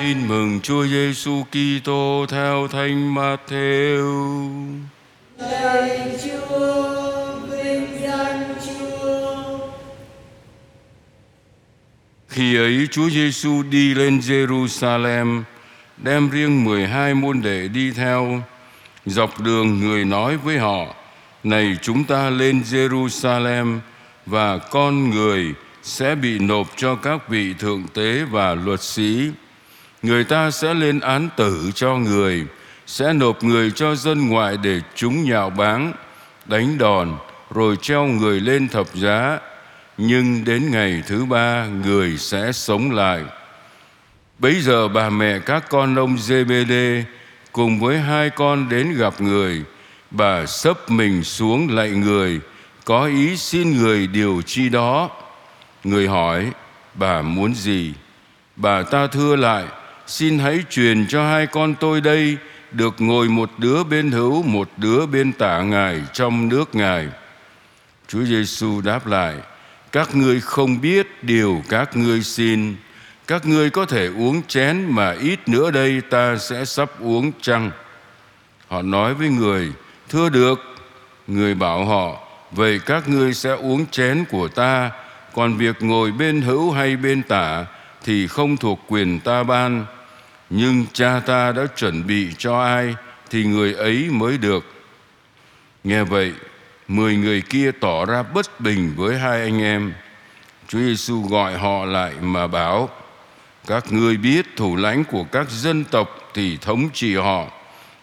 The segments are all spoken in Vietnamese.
Tin mừng Chúa Giêsu Kitô theo Thánh Matthew. Lạy Chúa, vinh danh Chúa. Khi ấy Chúa Giêsu đi lên Jerusalem, đem riêng 12 môn đệ đi theo. Dọc đường người nói với họ, Này chúng ta lên Jerusalem và con người sẽ bị nộp cho các vị thượng tế và luật sĩ. Người ta sẽ lên án tử cho người, sẽ nộp người cho dân ngoại để chúng nhạo báng, đánh đòn, rồi treo người lên thập giá. Nhưng đến ngày thứ ba, người sẽ sống lại. Bấy giờ bà mẹ các con ông JBD cùng với hai con đến gặp người. Bà sấp mình xuống lạy người, có ý xin người điều chi đó. Người hỏi, bà muốn gì? Bà ta thưa lại, xin hãy truyền cho hai con tôi đây được ngồi một đứa bên hữu, một đứa bên tả Ngài trong nước Ngài. Chúa Giêsu đáp lại, các ngươi không biết điều các ngươi xin. Các ngươi có thể uống chén mà ít nữa đây ta sẽ sắp uống chăng? Họ nói với người, thưa được. Người bảo họ, vậy các ngươi sẽ uống chén của ta, còn việc ngồi bên hữu hay bên tả thì không thuộc quyền ta ban. Nhưng cha ta đã chuẩn bị cho ai thì người ấy mới được. Nghe vậy, mười người kia tỏ ra bất bình với hai anh em. Chúa Giêsu gọi họ lại mà bảo: Các ngươi biết thủ lãnh của các dân tộc thì thống trị họ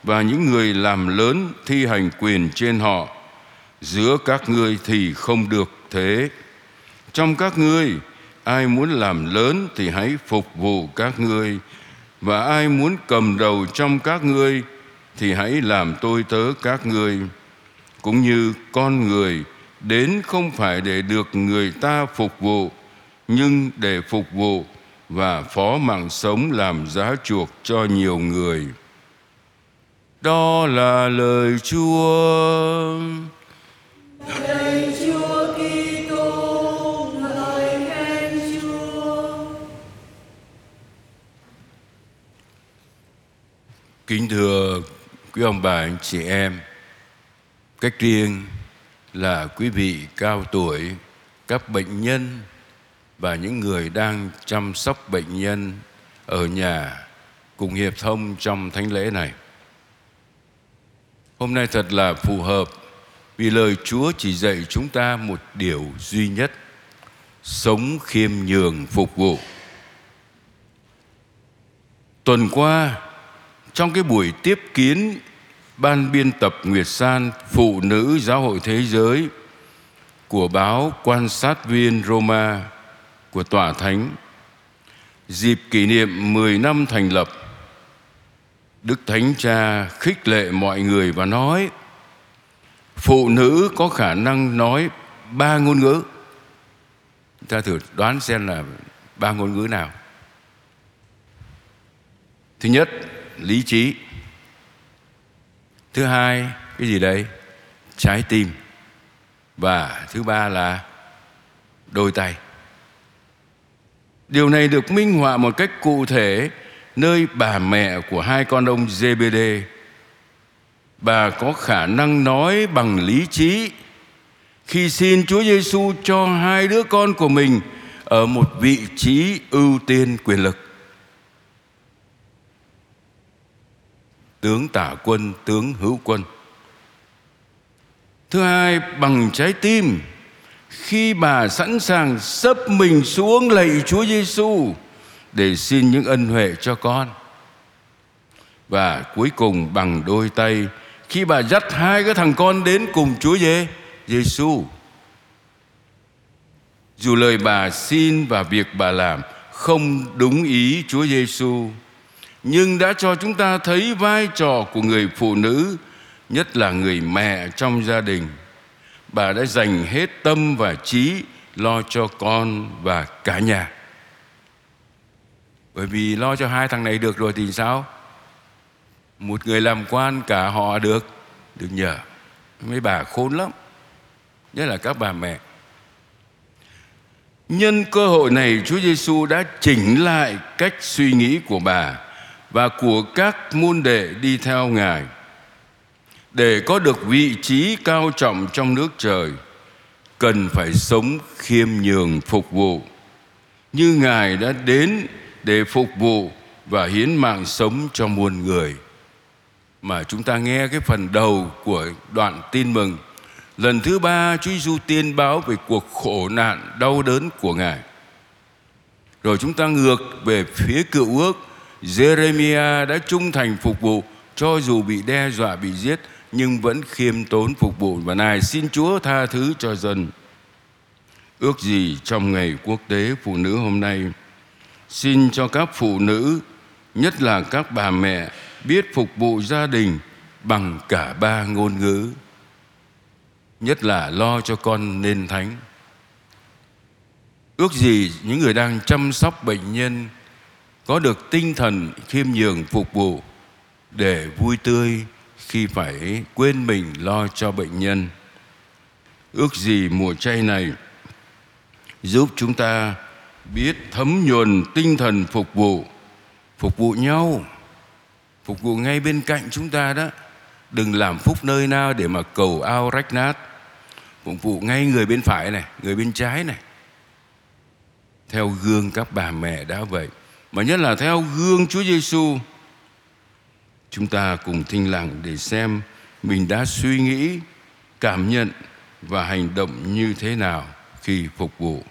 và những người làm lớn thi hành quyền trên họ. Giữa các ngươi thì không được thế. Trong các ngươi ai muốn làm lớn thì hãy phục vụ các ngươi và ai muốn cầm đầu trong các ngươi, thì hãy làm tôi tớ các ngươi. Cũng như con người, đến không phải để được người ta phục vụ, nhưng để phục vụ và phó mạng sống làm giá chuộc cho nhiều người. Đó là lời chúa. Kính thưa quý ông bà anh chị em, cách riêng là quý vị cao tuổi, các bệnh nhân và những người đang chăm sóc bệnh nhân ở nhà cùng hiệp thông trong thánh lễ này. Hôm nay thật là phù hợp vì lời Chúa chỉ dạy chúng ta một điều duy nhất: sống khiêm nhường phục vụ. Tuần qua trong cái buổi tiếp kiến ban biên tập Nguyệt San, Phụ nữ Giáo hội Thế giới của báo Quan sát viên Roma của Tòa Thánh, dịp kỷ niệm 10 năm thành lập, Đức Thánh Cha khích lệ mọi người và nói, phụ nữ có khả năng nói ba ngôn ngữ. Ta thử đoán xem là ba ngôn ngữ nào. Thứ nhất lý trí. Thứ hai, cái gì đấy? Trái tim. Và thứ ba là đôi tay. Điều này được minh họa một cách cụ thể nơi bà mẹ của hai con ông JBD bà có khả năng nói bằng lý trí khi xin Chúa Giêsu cho hai đứa con của mình ở một vị trí ưu tiên quyền lực. Tướng tả quân, tướng hữu quân. Thứ hai, bằng trái tim, khi bà sẵn sàng sấp mình xuống lạy Chúa Giêsu để xin những ân huệ cho con. Và cuối cùng, bằng đôi tay, khi bà dắt hai cái thằng con đến cùng Chúa Giê Giêsu dù lời bà xin và việc bà làm không đúng ý Chúa Giêsu nhưng đã cho chúng ta thấy vai trò của người phụ nữ, nhất là người mẹ trong gia đình. Bà đã dành hết tâm và trí lo cho con và cả nhà. Bởi vì lo cho hai thằng này được rồi thì sao? Một người làm quan cả họ được. Được nhờ. Mấy bà khôn lắm. Nhất là các bà mẹ. Nhân cơ hội này, Chúa Giêsu đã chỉnh lại cách suy nghĩ của bà và của các môn đệ đi theo Ngài, để có được vị trí cao trọng trong nước trời, cần phải sống khiêm nhường phục vụ, như ngài đã đến để phục vụ và hiến mạng sống cho muôn người. Mà chúng ta nghe cái phần đầu của đoạn tin mừng. Lần thứ ba, Chúa Giêsu tiên báo về cuộc khổ nạn đau đớn của ngài. Rồi chúng ta ngược về phía cựu ước Jeremiah đã trung thành phục vụ, cho dù bị đe dọa, bị giết, nhưng vẫn khiêm tốn phục vụ và nài xin Chúa tha thứ cho dân. Ước gì trong ngày quốc tế phụ nữ hôm nay, xin cho các phụ nữ, nhất là các bà mẹ, biết phục vụ gia đình bằng cả ba ngôn ngữ, nhất là lo cho con nên thánh ước gì những người đang chăm sóc bệnh nhân có được tinh thần khiêm nhường phục vụ để vui tươi khi phải quên mình lo cho bệnh nhân. Ước gì mùa chay này giúp chúng ta biết thấm nhuần tinh thần phục vụ phục vụ nhau, phục vụ ngay bên cạnh chúng ta đó. Đừng làm phúc nơi nào để mà cầu ao rách nát. Phục vụ ngay người bên phải này, người bên trái này. Theo gương các bà mẹ đã vậy mà nhất là theo gương Chúa Giêsu chúng ta cùng thinh lặng để xem mình đã suy nghĩ, cảm nhận và hành động như thế nào khi phục vụ.